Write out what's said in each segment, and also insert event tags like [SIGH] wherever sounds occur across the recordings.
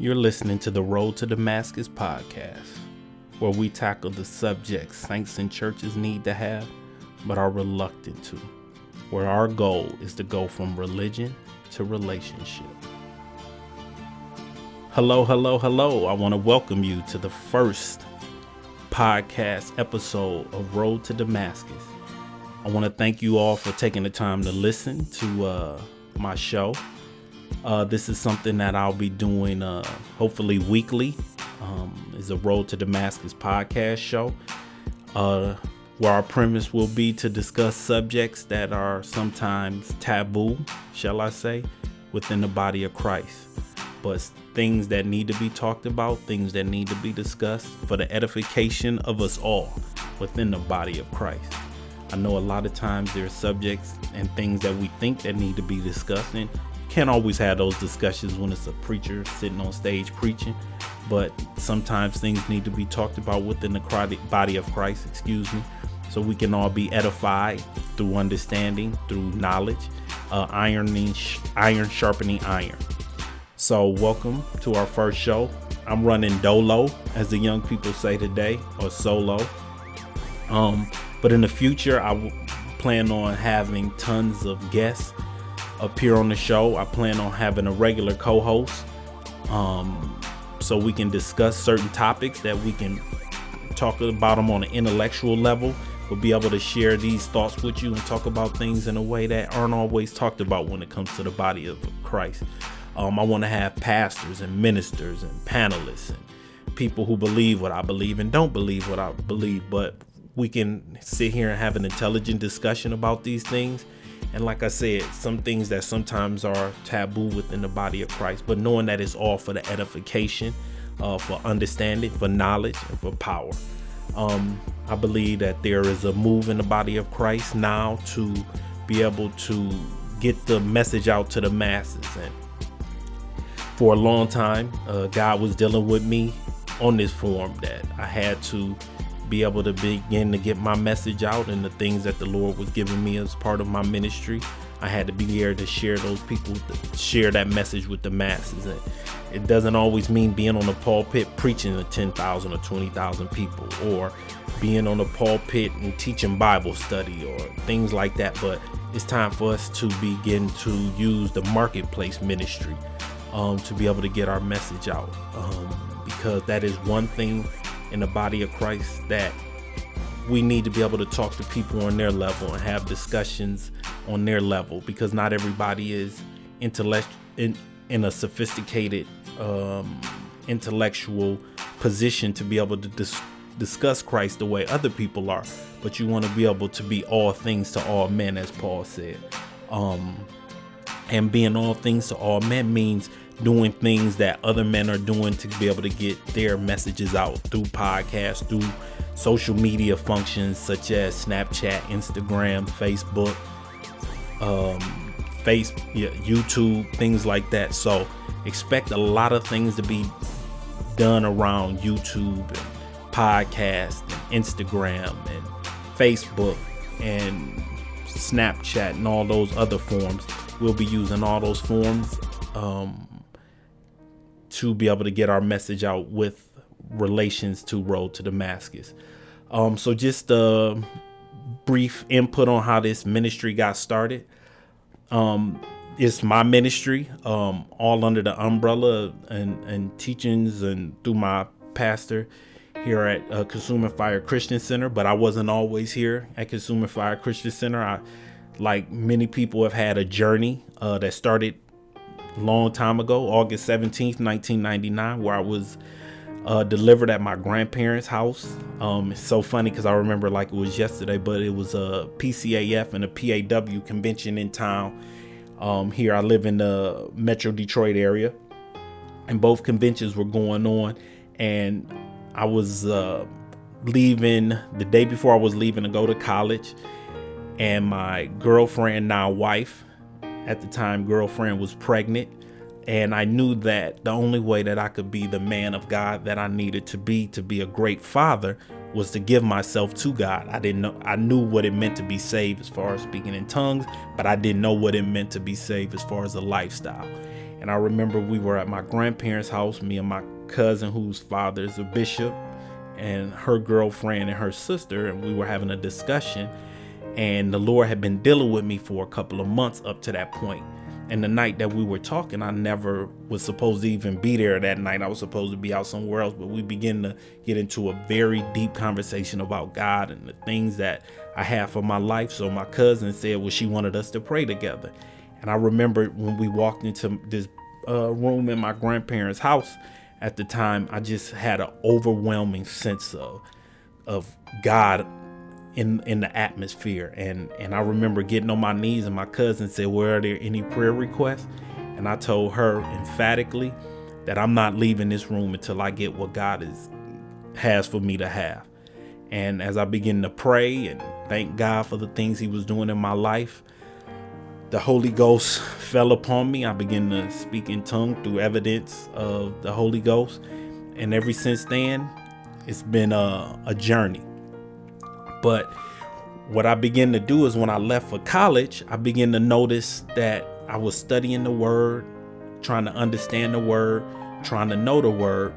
You're listening to the Road to Damascus podcast, where we tackle the subjects saints and churches need to have, but are reluctant to, where our goal is to go from religion to relationship. Hello, hello, hello. I want to welcome you to the first podcast episode of Road to Damascus. I want to thank you all for taking the time to listen to uh, my show. Uh, this is something that I'll be doing uh, hopefully weekly. Um, is a Road to Damascus podcast show uh, where our premise will be to discuss subjects that are sometimes taboo, shall I say, within the body of Christ. But things that need to be talked about, things that need to be discussed for the edification of us all within the body of Christ. I know a lot of times there are subjects and things that we think that need to be discussed, and can't always have those discussions when it's a preacher sitting on stage preaching, but sometimes things need to be talked about within the body of Christ, excuse me, so we can all be edified through understanding, through knowledge, uh, ironing, iron sharpening iron. So, welcome to our first show. I'm running dolo, as the young people say today, or solo. Um, but in the future, I plan on having tons of guests appear on the show. I plan on having a regular co-host, um, so we can discuss certain topics that we can talk about them on an intellectual level. We'll be able to share these thoughts with you and talk about things in a way that aren't always talked about when it comes to the body of Christ. Um, I want to have pastors and ministers and panelists and people who believe what I believe and don't believe what I believe, but we can sit here and have an intelligent discussion about these things and like I said, some things that sometimes are taboo within the body of Christ, but knowing that it's all for the edification, uh, for understanding, for knowledge, and for power. Um, I believe that there is a move in the body of Christ now to be able to get the message out to the masses. And for a long time, uh, God was dealing with me on this form that I had to be able to begin to get my message out and the things that the Lord was giving me as part of my ministry. I had to be there to share those people, share that message with the masses. And it doesn't always mean being on the pulpit preaching to 10,000 or 20,000 people or being on the pulpit and teaching Bible study or things like that. But it's time for us to begin to use the marketplace ministry um, to be able to get our message out. Um, because that is one thing in the body of Christ that we need to be able to talk to people on their level and have discussions on their level because not everybody is intellect in, in a sophisticated um, intellectual position to be able to dis- discuss Christ the way other people are. But you want to be able to be all things to all men, as Paul said. Um, and being all things to all men means doing things that other men are doing to be able to get their messages out through podcasts, through social media functions such as Snapchat, Instagram, Facebook, um, face, yeah, YouTube, things like that. So expect a lot of things to be done around YouTube and podcast and Instagram and Facebook and Snapchat and all those other forms. We'll be using all those forms um, to be able to get our message out with relations to Road to Damascus. Um, so just a brief input on how this ministry got started. Um, it's my ministry, um, all under the umbrella and, and teachings and through my pastor here at uh, Consuming Fire Christian Center. But I wasn't always here at Consuming Fire Christian Center. I, like many people, have had a journey uh, that started long time ago, August 17th, 1999, where I was uh, delivered at my grandparents' house. Um, it's so funny because I remember like it was yesterday, but it was a PCAF and a PAW convention in town. Um, here I live in the Metro Detroit area, and both conventions were going on, and I was uh, leaving the day before I was leaving to go to college, and my girlfriend, now wife, at the time girlfriend was pregnant and I knew that the only way that I could be the man of God that I needed to be to be a great father was to give myself to God. I didn't know I knew what it meant to be saved as far as speaking in tongues, but I didn't know what it meant to be saved as far as a lifestyle. And I remember we were at my grandparents' house, me and my cousin, whose father is a bishop, and her girlfriend and her sister, and we were having a discussion. And the Lord had been dealing with me for a couple of months up to that point. And the night that we were talking, I never was supposed to even be there that night. I was supposed to be out somewhere else, but we began to get into a very deep conversation about God and the things that I have for my life. So my cousin said, well, she wanted us to pray together. And I remember when we walked into this uh, room in my grandparents' house at the time, I just had an overwhelming sense of of God in in the atmosphere. And and I remember getting on my knees, and my cousin said, "Were are there any prayer requests?" And I told her emphatically that I'm not leaving this room until I get what God is has for me to have. And as I begin to pray and thank God for the things He was doing in my life, the Holy Ghost fell upon me. I began to speak in tongue through evidence of the Holy Ghost. And ever since then, it's been a, a journey. But what I began to do is when I left for college, I began to notice that I was studying the word, trying to understand the word, trying to know the word.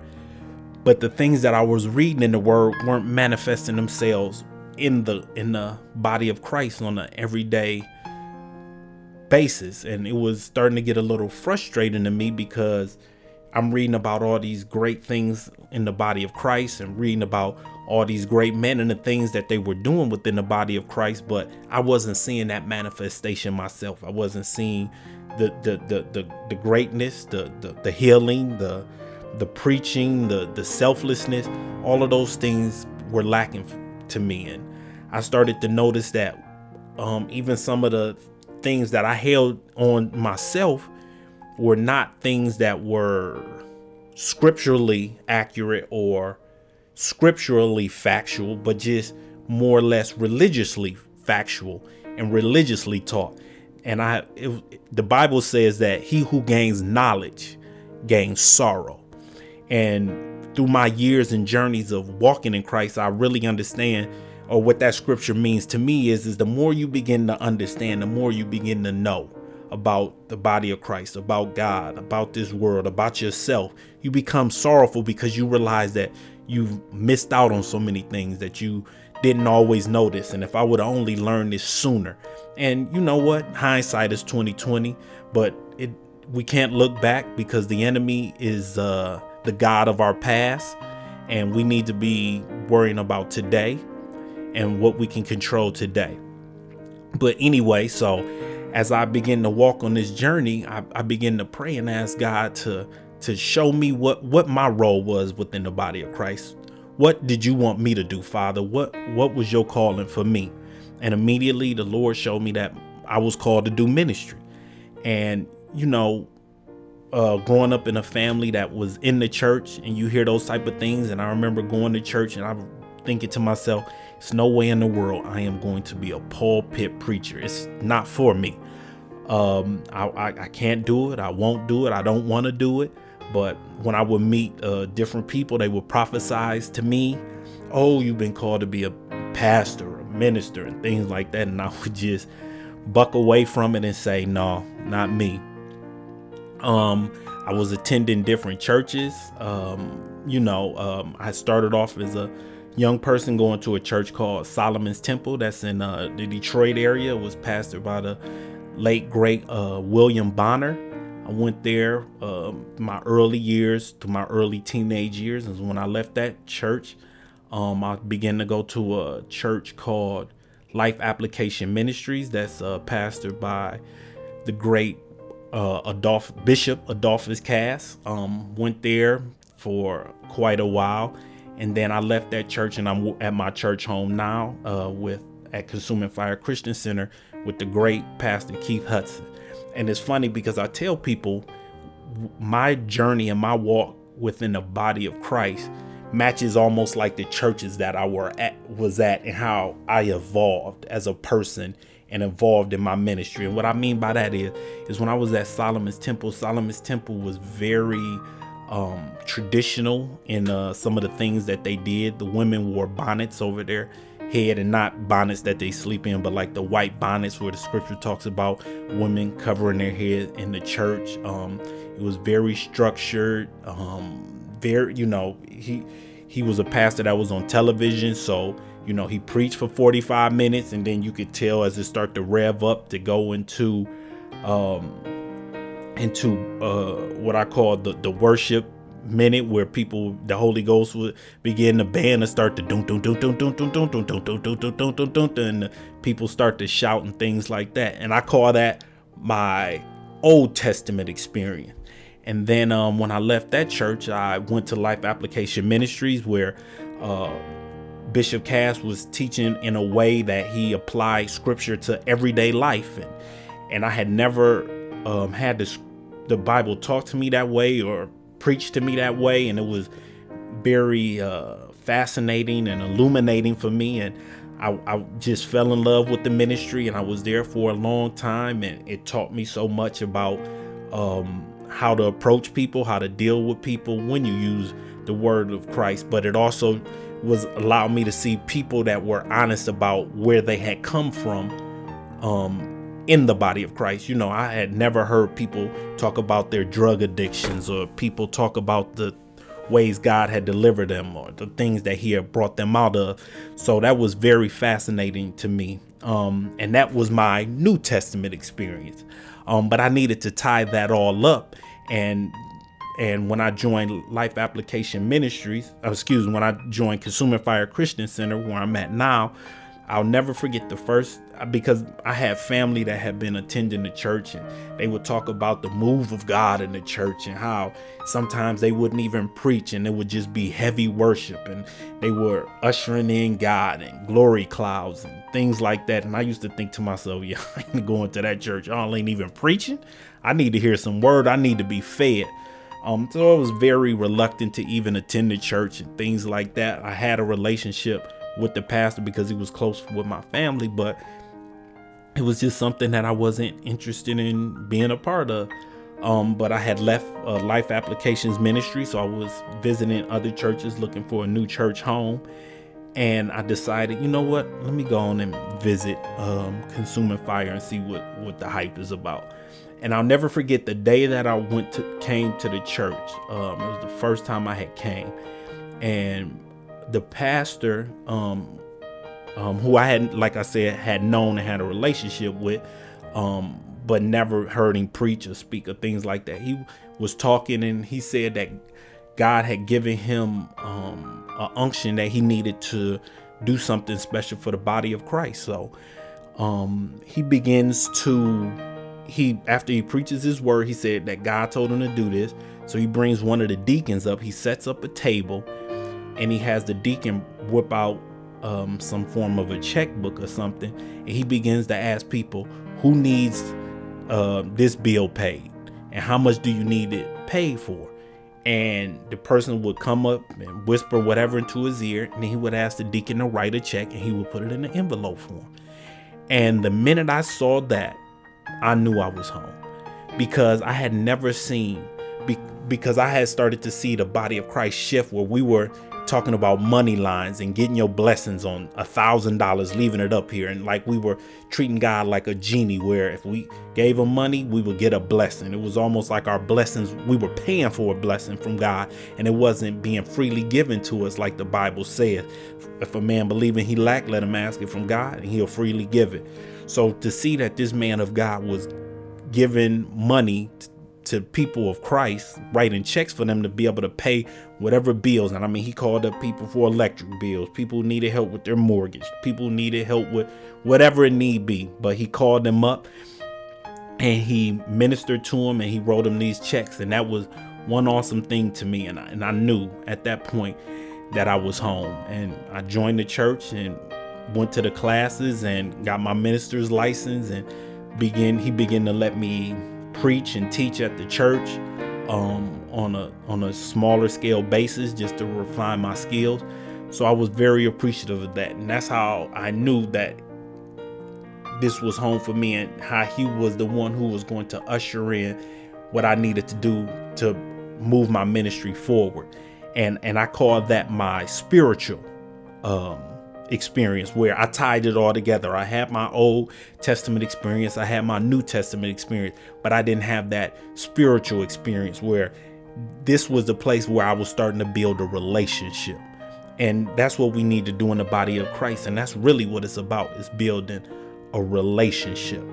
But the things that I was reading in the word weren't manifesting themselves in the in the body of Christ on an everyday basis. And it was starting to get a little frustrating to me because I'm reading about all these great things in the body of Christ and reading about all these great men and the things that they were doing within the body of Christ, but I wasn't seeing that manifestation myself. I wasn't seeing the the the the, the greatness, the, the the healing, the the preaching, the the selflessness, all of those things were lacking to me. And I started to notice that um, even some of the things that I held on myself were not things that were scripturally accurate or scripturally factual, but just more or less religiously factual and religiously taught. And I, it, the Bible says that he who gains knowledge gains sorrow. And through my years and journeys of walking in Christ, I really understand or what that scripture means to me is is the more you begin to understand, the more you begin to know about the body of Christ, about God, about this world, about yourself, you become sorrowful because you realize that you've missed out on so many things that you didn't always notice. And if I would only learn this sooner. And you know what? Hindsight is 2020, but it we can't look back because the enemy is uh the God of our past. And we need to be worrying about today and what we can control today. But anyway, so as I begin to walk on this journey, I, I begin to pray and ask God to to show me what what my role was within the body of Christ. What did you want me to do, Father? What what was your calling for me? And immediately the Lord showed me that I was called to do ministry. And you know, uh, growing up in a family that was in the church and you hear those type of things and I remember going to church and I'm thinking to myself, it's no way in the world I am going to be a pulpit preacher. It's not for me. Um, I, I, I can't do it. I won't do it. I don't want to do it. But when I would meet uh, different people, they would prophesize to me, "Oh, you've been called to be a pastor, a minister, and things like that." And I [LAUGHS] would just buck away from it and say, "No, not me." Um, I was attending different churches. Um, you know, um, I started off as a young person going to a church called Solomon's Temple that's in uh, the Detroit area. It was pastored by the late great uh, William Bonner. I went there uh, my early years to my early teenage years, and when I left that church, um, I began to go to a church called Life Application Ministries that's uh, pastored by the great uh, Adolph Bishop Adolphus Cass. Um, went there for quite a while and then I left that church and I'm at my church home now uh, with at Consuming Fire Christian Center with the great Pastor Keith Hudson. And it's funny because I tell people my journey and my walk within the body of Christ matches almost like the churches that I were at was at and how I evolved as a person and involved in my ministry. And what I mean by that is is when I was at Solomon's Temple, Solomon's Temple was very um, traditional in uh, some of the things that they did. The women wore bonnets over their head and not bonnets that they sleep in, but like the white bonnets where the scripture talks about women covering their head in the church. Um, it was very structured. Um, very, you know, he he was a pastor that was on television, so you know he preached for 45 minutes, and then you could tell as it started to rev up to go into um, into uh, what I call the the worship minute where people the Holy Ghost would begin to band and start to dun dun dun dun dun dun dun dun dun dun dun dun dun dun dun and people start to shout and things like that. And I call that my Old Testament experience. And then um, when I left that church, I went to Life Application Ministries where uh, Bishop Cass was teaching in a way that he applied scripture to everyday life. And, and I had never um, had the Bible talk to me that way or preach to me that way, and it was very uh, fascinating and illuminating for me. And I, I, just fell in love with the ministry, and I was there for a long time, and it taught me so much about um, how to approach people, how to deal with people when you use the word of Christ. But it also was allowed me to see people that were honest about where they had come from um, in the body of Christ. You know, I had never heard people talk about their drug addictions or people talk about the ways God had delivered them or the things that He had brought them out of. So that was very fascinating to me. Um, and that was my New Testament experience. Um, but I needed to tie that all up. And and when I joined Life Application Ministries, uh, excuse me, when I joined Consuming Fire Christian Center, where I'm at now, I'll never forget the first because I had family that had been attending the church and they would talk about the move of God in the church and how sometimes they wouldn't even preach and it would just be heavy worship and they were ushering in God and glory clouds and things like that. And I used to think to myself, [LAUGHS] yeah, I ain't going to that church. I ain't even preaching. I need to hear some word. I need to be fed. Um, so I was very reluctant to even attend the church and things like that. I had a relationship with the pastor because he was close with my family, but it was just something that I wasn't interested in being a part of. Um, but I had left uh, Life Applications Ministry, so I was visiting other churches looking for a new church home. And I decided, you know what? Let me go on and visit um, Consuming Fire and see what what the hype is about. And I'll never forget the day that I went to came to the church. Um, it was the first time I had came, and the pastor, um, um, who I had, like I said, had known and had a relationship with, um, but never heard him preach or speak or things like that. He was talking and he said that God had given him um, an unction that he needed to do something special for the body of Christ. So um, he begins to he after he preaches his word, he said that God told him to do this. So he brings one of the deacons up. He sets up a table and he has the deacon whip out um, some form of a checkbook or something, and he begins to ask people who needs uh, this bill paid and how much do you need it paid for. And the person would come up and whisper whatever into his ear, and he would ask the deacon to write a check, and he would put it in an envelope for him. And the minute I saw that, I knew I was home because I had never seen because I had started to see the body of Christ shift where we were talking about money lines and getting your blessings on a thousand dollars, leaving it up here. And like we were treating God like a genie, where if we gave him money, we would get a blessing. It was almost like our blessings, we were paying for a blessing from God, and it wasn't being freely given to us like the Bible says. If a man believing he lack, let him ask it from God, and he'll freely give it. So to see that this man of God was giving money to people of Christ, writing checks for them to be able to pay whatever bills. And I mean, he called up people for electric bills, people needed help with their mortgage, people needed help with whatever it need be. But he called them up and he ministered to them and he wrote them these checks. And that was one awesome thing to me. And I, and I knew at that point that I was home. And I joined the church and went to the classes and got my minister's license and begin he began to let me preach and teach at the church um, on a on a smaller scale basis just to refine my skills. So I was very appreciative of that, and that's how I knew that this was home for me, and how he was the one who was going to usher in what I needed to do to move my ministry forward. And and I call that my spiritual um, experience where I tied it all together. I had my Old Testament experience, I had my New Testament experience, but I didn't have that spiritual experience where this was the place where I was starting to build a relationship. And that's what we need to do in the body of Christ. And that's really what it's about is building a relationship.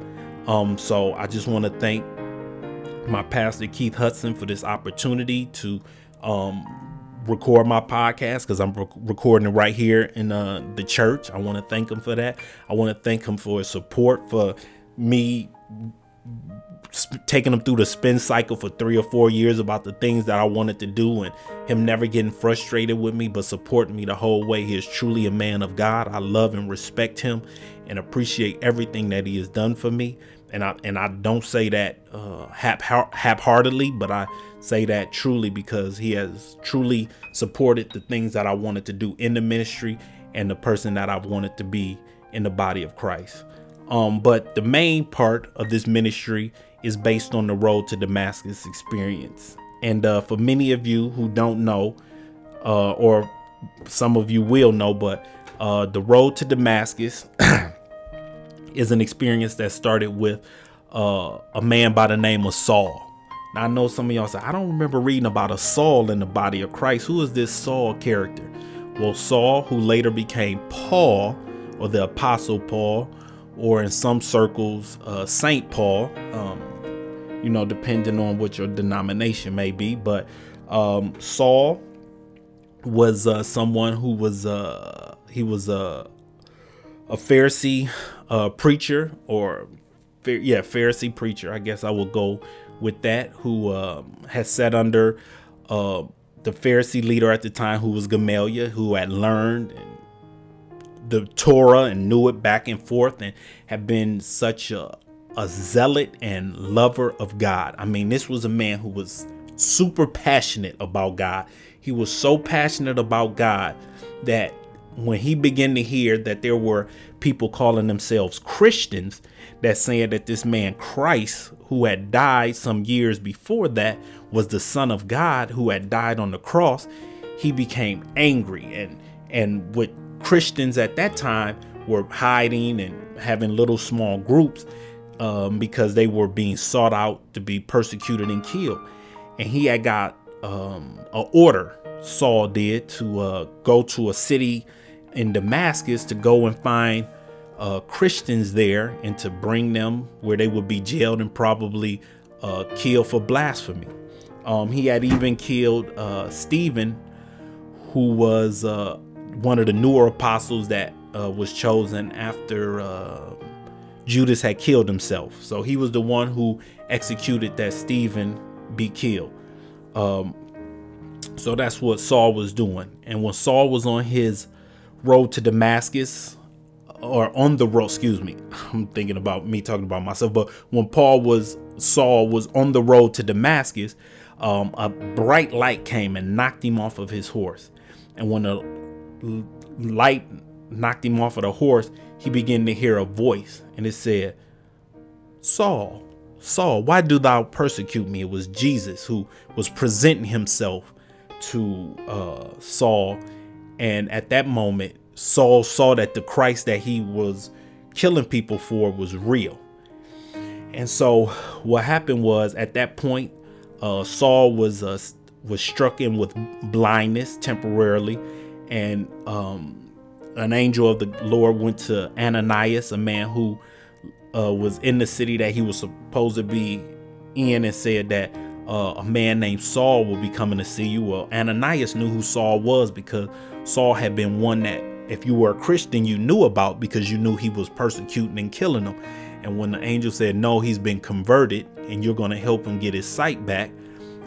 Um, so I just want to thank my pastor Keith Hudson for this opportunity to um, record my podcast because I'm recording it right here in uh, the church. I want to thank him for that. I want to thank him for his support for me taking him through the spin cycle for three or four years about the things that I wanted to do and him never getting frustrated with me but supporting me the whole way. He is truly a man of God. I love and respect him and appreciate everything that he has done for me. And I and I don't say that uh, haphazardly, but I say that truly because he has truly supported the things that I wanted to do in the ministry and the person that I wanted to be in the body of Christ. Um, but the main part of this ministry is based on the road to Damascus experience. And uh, for many of you who don't know, uh, or some of you will know, but uh, the road to Damascus [CLEARS THROAT] is an experience that started with uh, a man by the name of Saul. Now, I know some of y'all say, I don't remember reading about a Saul in the body of Christ. Who is this Saul character? Well, Saul, who later became Paul, or the Apostle Paul, or in some circles, uh, Saint Paul, um, you know, depending on what your denomination may be. But um, Saul was uh, someone who was uh, he was a a Pharisee uh, preacher, or yeah, Pharisee preacher. I guess I will go with that. Who um, has sat under uh, the Pharisee leader at the time, who was Gamaliel, who had learned the Torah and knew it back and forth, and had been such a a zealot and lover of God. I mean, this was a man who was super passionate about God. He was so passionate about God that when he began to hear that there were people calling themselves Christians that saying that this man Christ, who had died some years before that, was the Son of God who had died on the cross, he became angry and and what Christians at that time were hiding and having little small groups um, because they were being sought out to be persecuted and killed. And he had got um, an order, Saul did, to uh, go to a city in Damascus to go and find uh, Christians there and to bring them where they would be jailed and probably uh, killed for blasphemy. Um, he had even killed uh, Stephen, who was uh, one of the newer apostles that uh, was chosen after uh, Judas had killed himself. So he was the one who executed that Stephen be killed. Um, so that's what Saul was doing. And when Saul was on his road to Damascus, or on the road, excuse me, [LAUGHS] I'm thinking about me talking about myself, but when Paul was, Saul was on the road to Damascus, um, a bright light came and knocked him off of his horse. And when the light knocked him off of the horse, he began to hear a voice, and it said, Saul, Saul, why do thou persecute me? It was Jesus who was presenting himself to uh, Saul. And at that moment, Saul saw that the Christ that he was killing people for was real. And so what happened was at that point, uh, Saul was uh, was struck in with blindness temporarily, and um, an angel of the Lord went to Ananias, a man who uh, was in the city that he was supposed to be in, and said that uh, a man named Saul will be coming to see you. Well, Ananias knew who Saul was because Saul had been one that, if you were a Christian, you knew about because you knew he was persecuting and killing them. And when the angel said, No, he's been converted and you're going to help him get his sight back,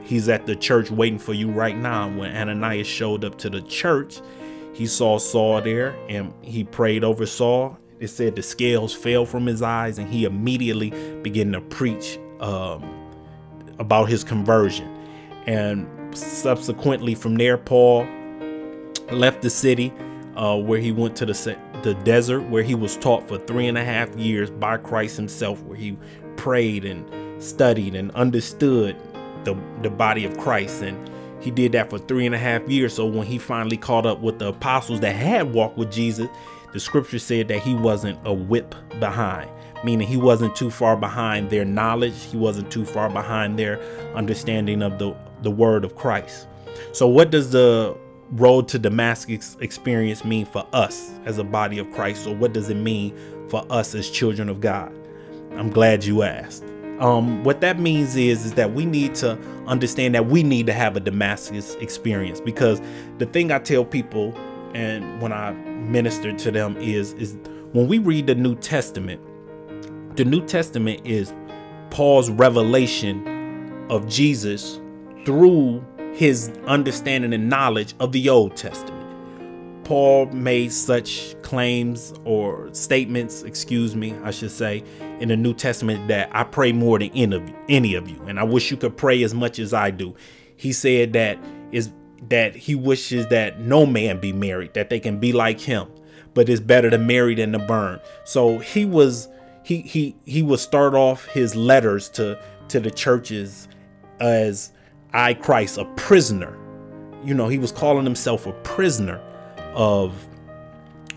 he's at the church waiting for you right now. When Ananias showed up to the church, he saw Saul there and he prayed over Saul. It said the scales fell from his eyes and he immediately began to preach um, about his conversion. And subsequently, from there, Paul left the city uh, where he went to the, the desert where he was taught for three and a half years by Christ himself, where he prayed and studied and understood the, the body of Christ. And he did that for three and a half years. So when he finally caught up with the apostles that had walked with Jesus, the scripture said that he wasn't a whip behind, meaning he wasn't too far behind their knowledge, he wasn't too far behind their understanding of the, the word of Christ. So, what does the road to Damascus experience mean for us as a body of Christ? Or what does it mean for us as children of God? I'm glad you asked. Um, what that means is is that we need to understand that we need to have a Damascus experience because the thing I tell people and when I minister to them is is when we read the New Testament, the New Testament is Paul's revelation of Jesus through his understanding and knowledge of the Old Testament. Paul made such claims or statements, excuse me, I should say, in the New Testament that I pray more than any of you, any of you, and I wish you could pray as much as I do. He said that is that he wishes that no man be married, that they can be like him, but it's better to marry than to burn. So he was he he he would start off his letters to to the churches as I Christ a prisoner. You know, he was calling himself a prisoner of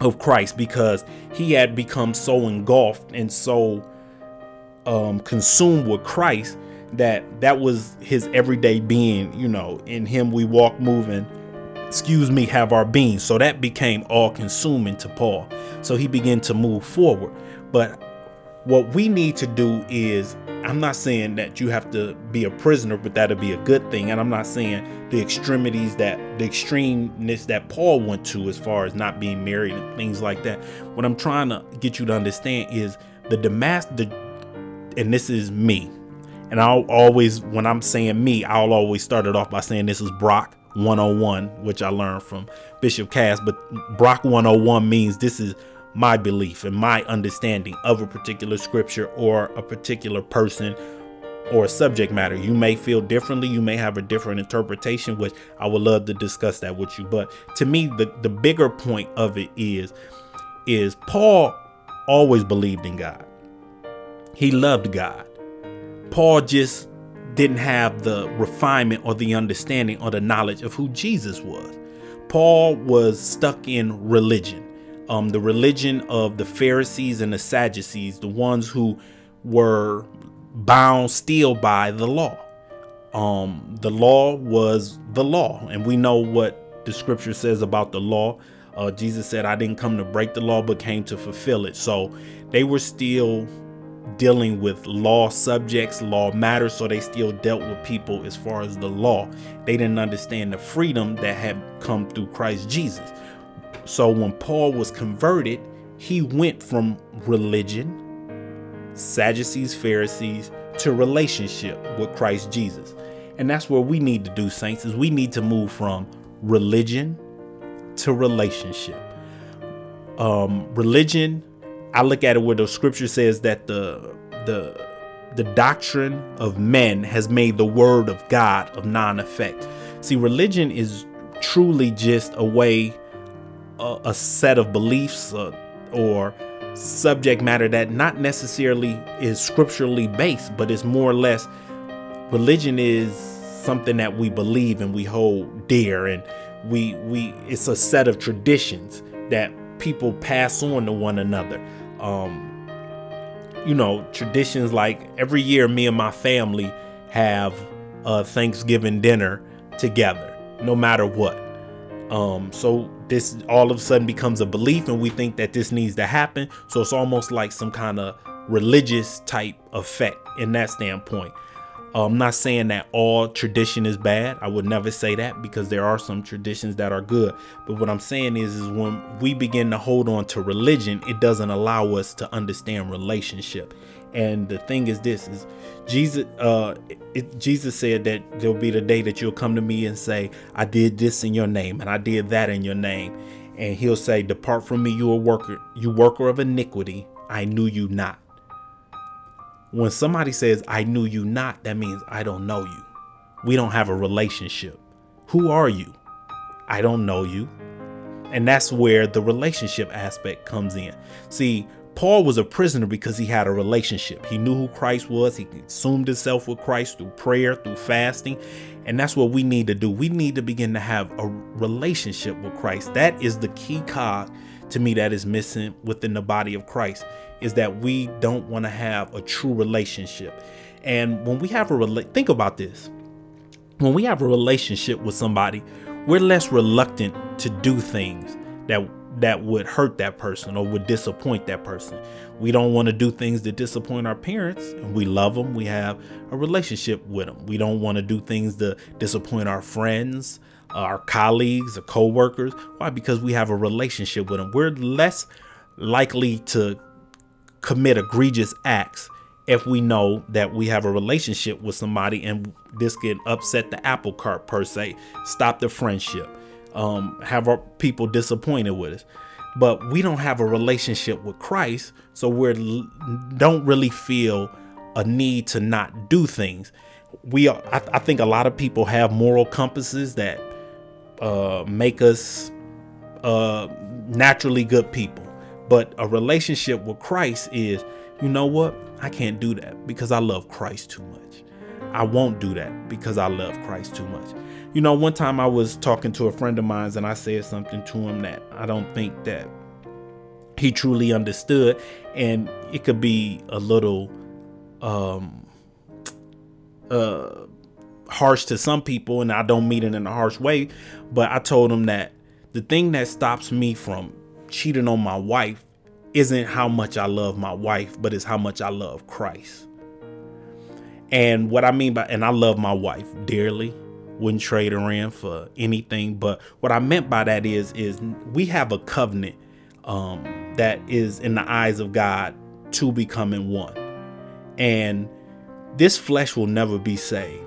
of Christ because he had become so engulfed and so um, consumed with Christ that that was his everyday being. You know, in him we walk, moving, excuse me, have our being. So that became all consuming to Paul. So he began to move forward. But what we need to do is I'm not saying that you have to be a prisoner, but that'll be a good thing. And I'm not saying the extremities that the extremeness that Paul went to as far as not being married and things like that. What I'm trying to get you to understand is the Damas the and this is me. And I'll always when I'm saying me, I'll always start it off by saying this is Brock 101, which I learned from Bishop Cass. But Brock 101 means this is my belief and my understanding of a particular scripture or a particular person or subject matter. You may feel differently, you may have a different interpretation, which I would love to discuss that with you. But to me, the, the bigger point of it is is Paul always believed in God. He loved God. Paul just didn't have the refinement or the understanding or the knowledge of who Jesus was. Paul was stuck in religion um, the religion of the Pharisees and the Sadducees, the ones who were bound still by the law. Um, the law was the law, and we know what the scripture says about the law. Uh, Jesus said, I didn't come to break the law, but came to fulfill it. So they were still dealing with law subjects, law matters, so they still dealt with people as far as the law. They didn't understand the freedom that had come through Christ Jesus. So when Paul was converted, he went from religion, Sadducees, Pharisees, to relationship with Christ Jesus. And that's where we need to do, saints, is we need to move from religion to relationship. Um, religion, I look at it where the scripture says that the the the doctrine of men has made the word of God of non-effect. See, religion is truly just a way a, a set of beliefs uh, or subject matter that not necessarily is scripturally based, but it's more or less religion is something that we believe and we hold dear and we we it's a set of traditions that people pass on to one another. Um you know traditions like every year me and my family have a thanksgiving dinner together no matter what. Um so this all of a sudden becomes a belief and we think that this needs to happen. So it's almost like some kind of religious type effect in that standpoint. Uh, I'm not saying that all tradition is bad. I would never say that because there are some traditions that are good. But what I'm saying is, is when we begin to hold on to religion, it doesn't allow us to understand relationship. And the thing is, this is Jesus. Uh, it, Jesus said that there'll be the day that you'll come to me and say, "I did this in your name, and I did that in your name," and He'll say, "Depart from me, you a worker, you worker of iniquity. I knew you not." When somebody says, "I knew you not," that means I don't know you. We don't have a relationship. Who are you? I don't know you. And that's where the relationship aspect comes in. See, Paul was a prisoner because he had a relationship. He knew who Christ was. He consumed himself with Christ through prayer, through fasting. And that's what we need to do. We need to begin to have a relationship with Christ. That is the key cog to me that is missing within the body of Christ is that we don't want to have a true relationship. And when we have a think about this. When we have a relationship with somebody, we're less reluctant to do things that that would hurt that person or would disappoint that person. We don't want to do things that disappoint our parents, and we love them. We have a relationship with them. We don't want to do things that disappoint our friends, uh, our colleagues, or coworkers. Why? Because we have a relationship with them. We're less likely to commit egregious acts if we know that we have a relationship with somebody and this can upset the apple cart per se, stop the friendship um, have our people disappointed with us. But we don't have a relationship with Christ, so we don't really feel a need to not do things. We, are, I, I think, a lot of people have moral compasses that uh, make us uh, naturally good people. But a relationship with Christ is, you know what? I can't do that because I love Christ too much. I won't do that because I love Christ too much. You know, one time I was talking to a friend of mine and I said something to him that I don't think that he truly understood and it could be a little um uh harsh to some people and I don't mean it in a harsh way, but I told him that the thing that stops me from cheating on my wife isn't how much I love my wife, but it's how much I love Christ. And what I mean by and I love my wife dearly wouldn't trade her in for anything. But what I meant by that is is we have a covenant um, that is in the eyes of God to becoming one, and this flesh will never be saved.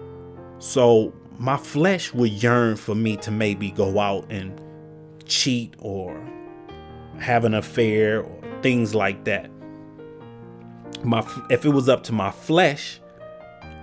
So my flesh would yearn for me to maybe go out and cheat or have an affair or things like that. My if it was up to my flesh,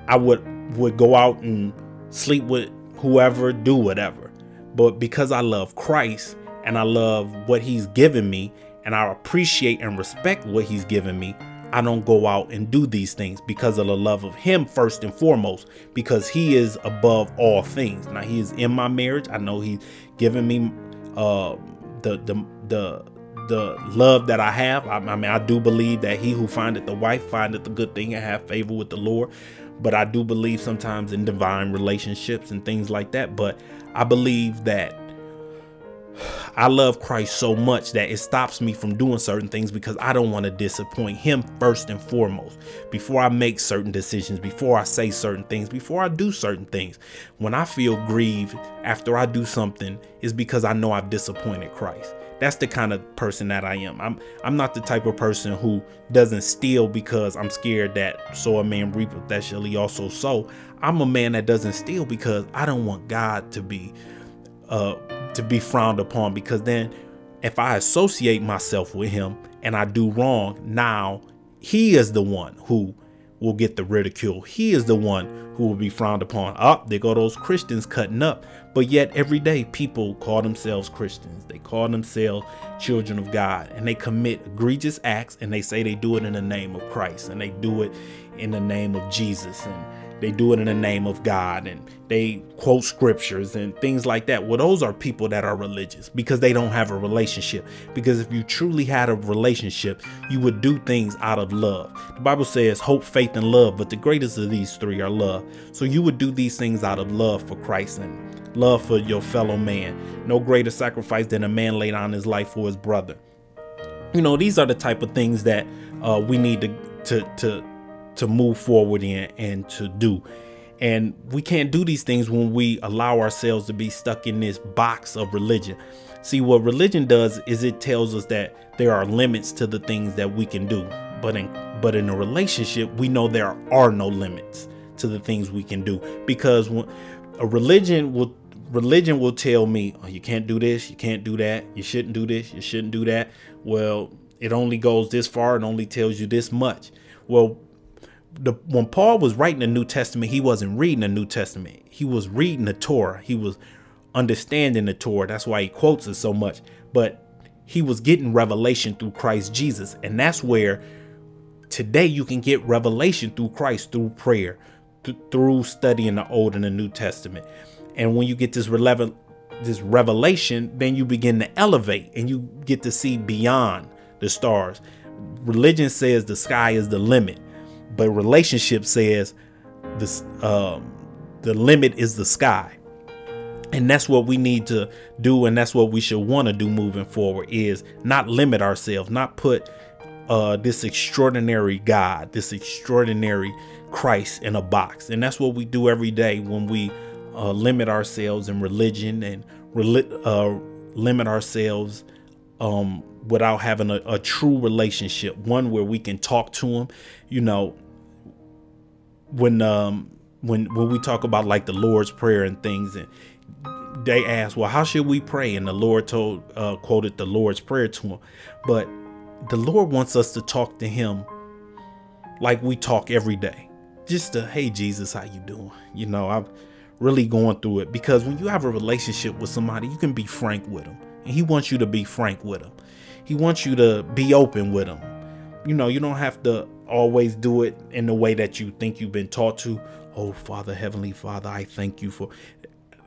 I would would go out and sleep with whoever, do whatever. But because I love Christ and I love what he's given me and I appreciate and respect what he's given me, I don't go out and do these things because of the love of him first and foremost, because he is above all things. Now he is in my marriage. I know he's given me uh the the the the love that I have. I, I mean, I do believe that he who findeth the wife findeth the good thing and have favor with the Lord but I do believe sometimes in divine relationships and things like that. But I believe that I love Christ so much that it stops me from doing certain things because I don't want to disappoint Him first and foremost. Before I make certain decisions, before I say certain things, before I do certain things, when I feel grieved after I do something, it's because I know I've disappointed Christ that's the kind of person that I am. I'm I'm not the type of person who doesn't steal because I'm scared that so a man reap that shall he also sow. I'm a man that doesn't steal because I don't want God to be uh to be frowned upon because then if I associate myself with him and I do wrong, now he is the one who will get the ridicule. He is the one who will be frowned upon. Up, oh, there go those Christians cutting up. But yet every day people call themselves Christians. They call themselves children of God and they commit egregious acts and they say they do it in the name of Christ and they do it in the name of Jesus and they do it in the name of God and they quote scriptures and things like that. Well, those are people that are religious because they don't have a relationship. Because if you truly had a relationship, you would do things out of love. The Bible says hope, faith, and love, but the greatest of these three are love. So you would do these things out of love for Christ and love for your fellow man. No greater sacrifice than a man laid on his life for his brother. You know, these are the type of things that uh, we need to to to to move forward in and to do. And we can't do these things when we allow ourselves to be stuck in this box of religion. See, what religion does is it tells us that there are limits to the things that we can do. But in but in a relationship, we know there are no limits to the things we can do because when, a religion will religion will tell me, oh, you can't do this, you can't do that, you shouldn't do this, you shouldn't do that. Well, it only goes this far and only tells you this much. Well, the when Paul was writing the New Testament, he wasn't reading the New Testament. He was reading the Torah. He was understanding the Torah. That's why he quotes it so much. But he was getting revelation through Christ Jesus. And that's where today you can get revelation through Christ through prayer, th- through studying the Old and the New Testament. And when you get this this revelation, then you begin to elevate and you get to see beyond the stars. Religion says the sky is the limit, but relationship says this um, the limit is the sky. And that's what we need to do, and that's what we should want to do moving forward is not limit ourselves, not put uh, this extraordinary God, this extraordinary Christ in a box. And that's what we do every day when we uh, limit ourselves in religion and uh, limit ourselves um, without having a, a, true relationship, one where we can talk to Him. You know, when um, when when we talk about like the Lord's prayer and things, and they ask, well, how should we pray? And the Lord told uh, quoted the Lord's prayer to him, but the Lord wants us to talk to Him like we talk every day, just to, hey Jesus, how you doing? You know, I'm really going through it because when you have a relationship with somebody, you can be frank with them, and He wants you to be frank with Him. He wants you to be open with Him. You know, you don't have to always do it in the way that you think you've been taught to. Oh, Father, Heavenly Father, I thank you for.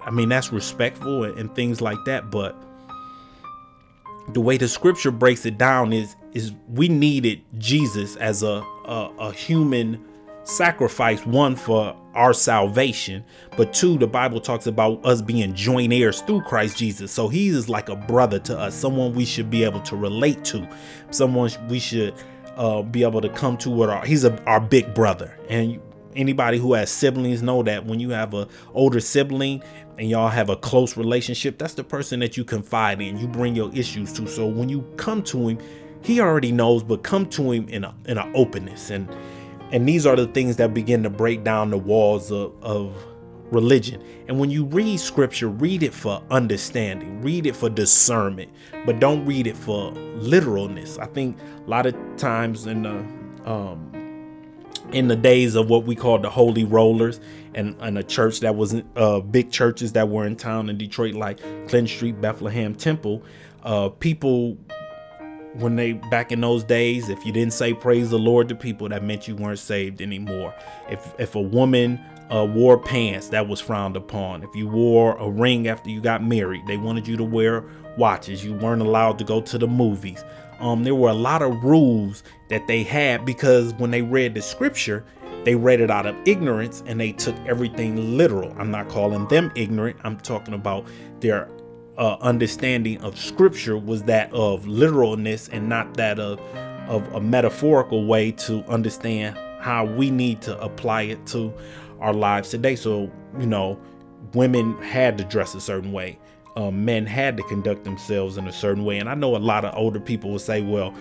I mean, that's respectful and, and things like that, but the way the scripture breaks it down is is we needed Jesus as a, a, a human sacrifice one for our salvation but two the bible talks about us being joint heirs through christ jesus so he is like a brother to us someone we should be able to relate to someone we should uh, be able to come to with our he's a, our big brother and anybody who has siblings know that when you have a older sibling and y'all have a close relationship, that's the person that you confide in. You bring your issues to. So when you come to him, he already knows, but come to him in a in an openness. And and these are the things that begin to break down the walls of, of religion. And when you read scripture, read it for understanding, read it for discernment, but don't read it for literalness. I think a lot of times in the um, in the days of what we call the holy rollers and, and a church that was uh, big churches that were in town in Detroit, like Clinton Street, Bethlehem Temple, uh, people when they back in those days, if you didn't say praise the Lord to people, that meant you weren't saved anymore. If if a woman uh, wore pants, that was frowned upon. If you wore a ring after you got married, they wanted you to wear watches. You weren't allowed to go to the movies. Um, there were a lot of rules that they had because when they read the scripture, they read it out of ignorance and they took everything literal. I'm not calling them ignorant. I'm talking about their uh, understanding of scripture was that of literalness and not that of of a metaphorical way to understand how we need to apply it to our lives today. So, you know, women had to dress a certain way. Um, men had to conduct themselves in a certain way. And I know a lot of older people will say, well,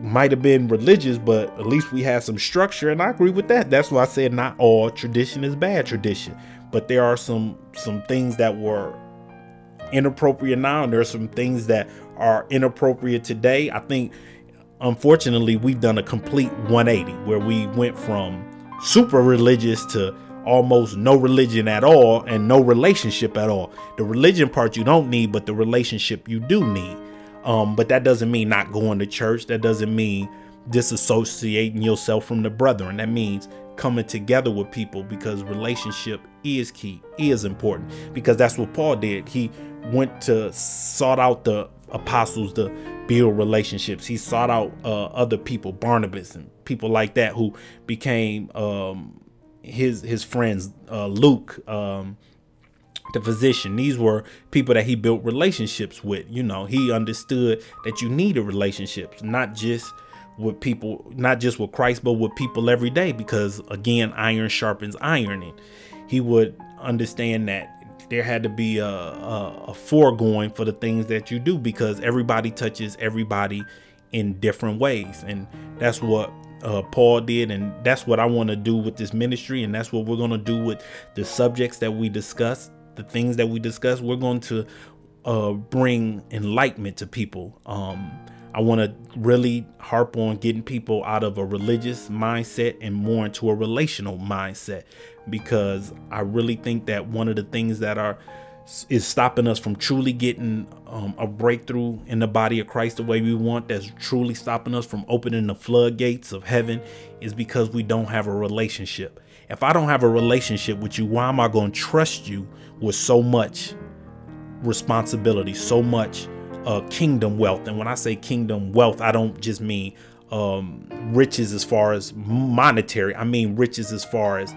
might have been religious, but at least we had some structure, and I agree with that. That's why I said not all tradition is bad tradition, but there are some some things that were inappropriate now, and there are some things that are inappropriate today. I think, unfortunately, we've done a complete 180 where we went from super religious to almost no religion at all and no relationship at all. The religion part you don't need, but the relationship you do need. Um, but that doesn't mean not going to church. That doesn't mean disassociating yourself from the brethren. That means coming together with people because relationship is key, is important. Because that's what Paul did. He went to sought out the apostles to build relationships. He sought out uh, other people, Barnabas and people like that, who became um, his his friends. Uh, Luke, um, the physician. These were people that he built relationships with. You know, he understood that you need needed relationships, not just with people, not just with Christ, but with people every day. Because again, iron sharpens iron, and he would understand that there had to be a, a, a foregoing for the things that you do because everybody touches everybody in different ways, and that's what uh, Paul did, and that's what I want to do with this ministry, and that's what we're going to do with the subjects that we discuss the things that we discuss, we're going to uh, bring enlightenment to people. Um, I want to really harp on getting people out of a religious mindset and more into a relational mindset because I really think that one of the things that are is stopping us from truly getting um, a breakthrough in the body of Christ the way we want, that's truly stopping us from opening the floodgates of heaven, is because we don't have a relationship. If I don't have a relationship with you, why am I going to trust you with so much responsibility, so much uh, kingdom wealth. And when I say kingdom wealth, I don't just mean um, riches as far as monetary. I mean riches as far as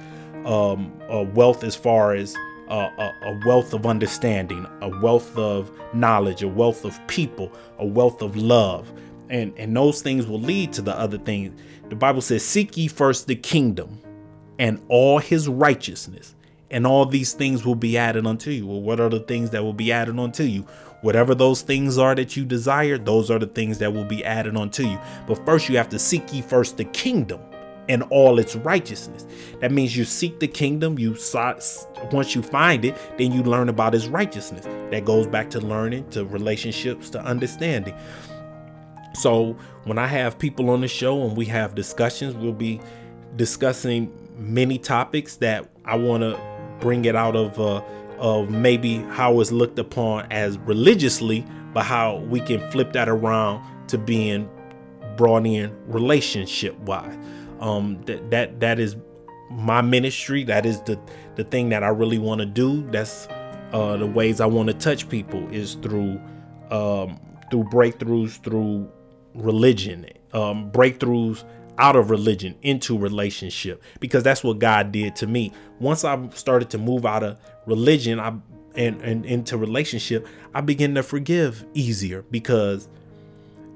um, uh, wealth, as far as uh, a, a, wealth of understanding, a wealth of knowledge, a wealth of people, a wealth of love. And, and those things will lead to the other things. The Bible says, Seek ye first the kingdom and all his righteousness, and all these things will be added unto you. Well, what are the things that will be added unto you? Whatever those things are that you desire, those are the things that will be added unto you. But first, you have to seek ye first the kingdom and all its righteousness. That means you seek the kingdom, you once you find it, then you learn about its righteousness. That goes back to learning, to relationships, to understanding. So when I have people on the show and we have discussions, we'll be discussing many topics that I want to bring it out of uh, of maybe how it's looked upon as religiously, but how we can flip that around to being brought in relationship wise. Um, that that that is my ministry. That is the the thing that I really want to do. That's uh, the ways I want to touch people is through um, through breakthroughs through religion, um, breakthroughs out of religion into relationship because that's what God did to me. Once I started to move out of religion, I and, and into relationship, I begin to forgive easier because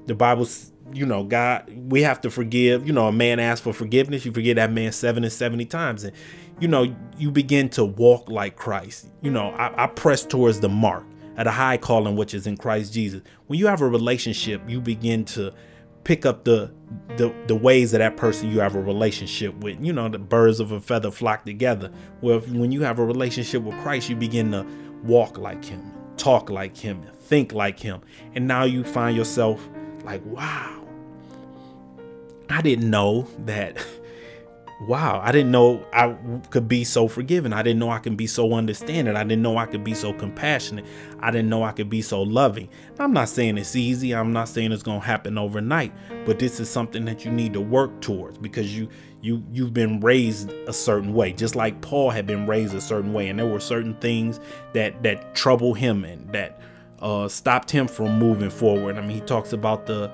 the Bible's you know, God, we have to forgive. You know, a man asks for forgiveness, you forgive that man seven and 70 times. And, you know, you begin to walk like Christ. You know, I, I press towards the mark at a high calling, which is in Christ Jesus. When you have a relationship, you begin to pick up the the the ways of that person you have a relationship with. You know, the birds of a feather flock together. Well, if, when you have a relationship with Christ, you begin to walk like Him, talk like Him, think like Him, and now you find yourself like, wow, I didn't know that. [LAUGHS] wow, I didn't know I could be so forgiving. I didn't know I could be so understanding. I didn't know I could be so compassionate. I didn't know I could be so loving. I'm not saying it's easy. I'm not saying it's going to happen overnight, but this is something that you need to work towards because you you you've been raised a certain way, just like Paul had been raised a certain way and there were certain things that that trouble him and that uh stopped him from moving forward. I mean, he talks about the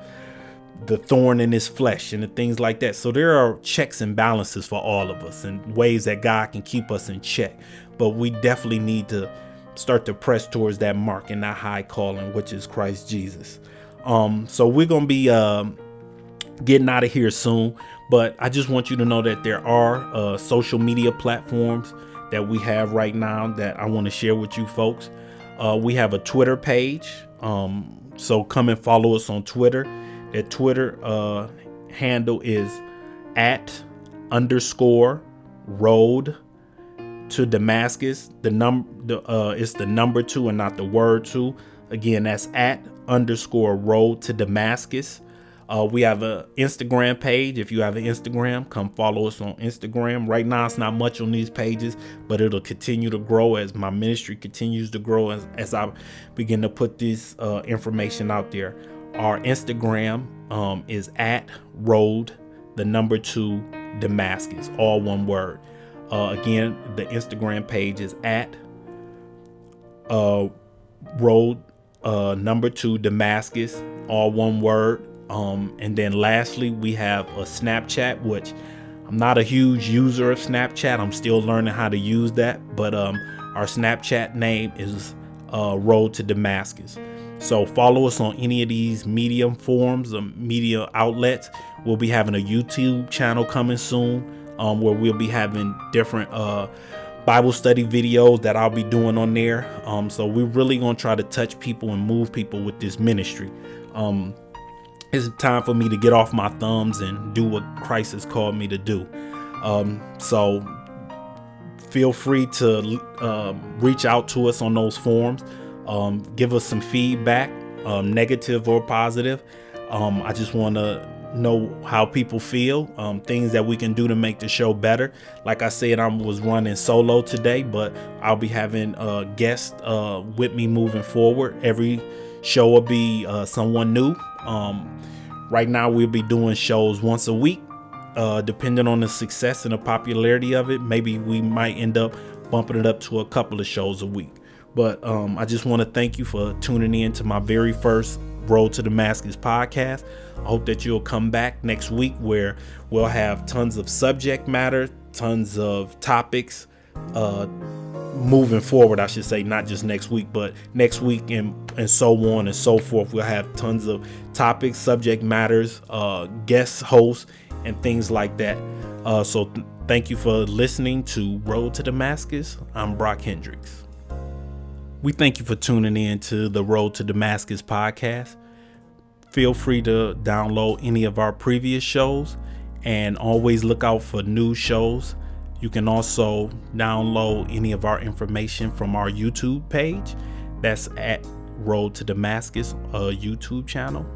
the thorn in his flesh and the things like that. So there are checks and balances for all of us and ways that God can keep us in check. But we definitely need to start to press towards that mark and that high calling, which is Christ Jesus. Um, so we're gonna be um, getting out of here soon, but I just want you to know that there are uh, social media platforms that we have right now that I want to share with you folks. Uh, we have a Twitter page, um, so come and follow us on Twitter their Twitter uh, handle is at underscore road to Damascus. The num the uh it's the number two and not the word two. Again, that's at underscore road to Damascus. Uh, we have an Instagram page. If you have an Instagram, come follow us on Instagram. Right now, it's not much on these pages, but it'll continue to grow as my ministry continues to grow as, as I begin to put this uh, information out there. Our Instagram um, is at road, the number two Damascus, all one word. Uh, again, the Instagram page is at uh, road, uh, number two Damascus, all one word. Um, and then lastly, we have a Snapchat, which I'm not a huge user of Snapchat. I'm still learning how to use that. But um, our Snapchat name is uh, Road to Damascus. So follow us on any of these medium forms or media outlets. We'll be having a YouTube channel coming soon um, where we'll be having different uh, Bible study videos that I'll be doing on there. Um, so we're really going to try to touch people and move people with this ministry. Um, it's time for me to get off my thumbs and do what Christ has called me to do. Um, so feel free to uh, reach out to us on those forms. Um, give us some feedback, um, negative or positive. Um, I just want to know how people feel, um, things that we can do to make the show better. Like I said, I was running solo today, but I'll be having a guest uh, with me moving forward. Every show will be uh, someone new. Um, right now, we'll be doing shows once a week. Uh, depending on the success and the popularity of it, maybe we might end up bumping it up to a couple of shows a week But um, I just want to thank you for tuning in to my very first Road to Damascus podcast. I hope that you'll come back next week where we'll have tons of subject matter, tons of topics, uh, moving forward, I should say, not just next week, but next week and and so on and so forth. We'll have tons of topics, subject matters, uh, guest hosts, and things like that. Uh, so th- thank you for listening to Road to Damascus. I'm Brock Hendricks. We thank you for tuning in to the Road to Damascus podcast. Feel free to download any of our previous shows and always look out for new shows you can also download any of our information from our YouTube page. That's at Road to Damascus, a YouTube channel.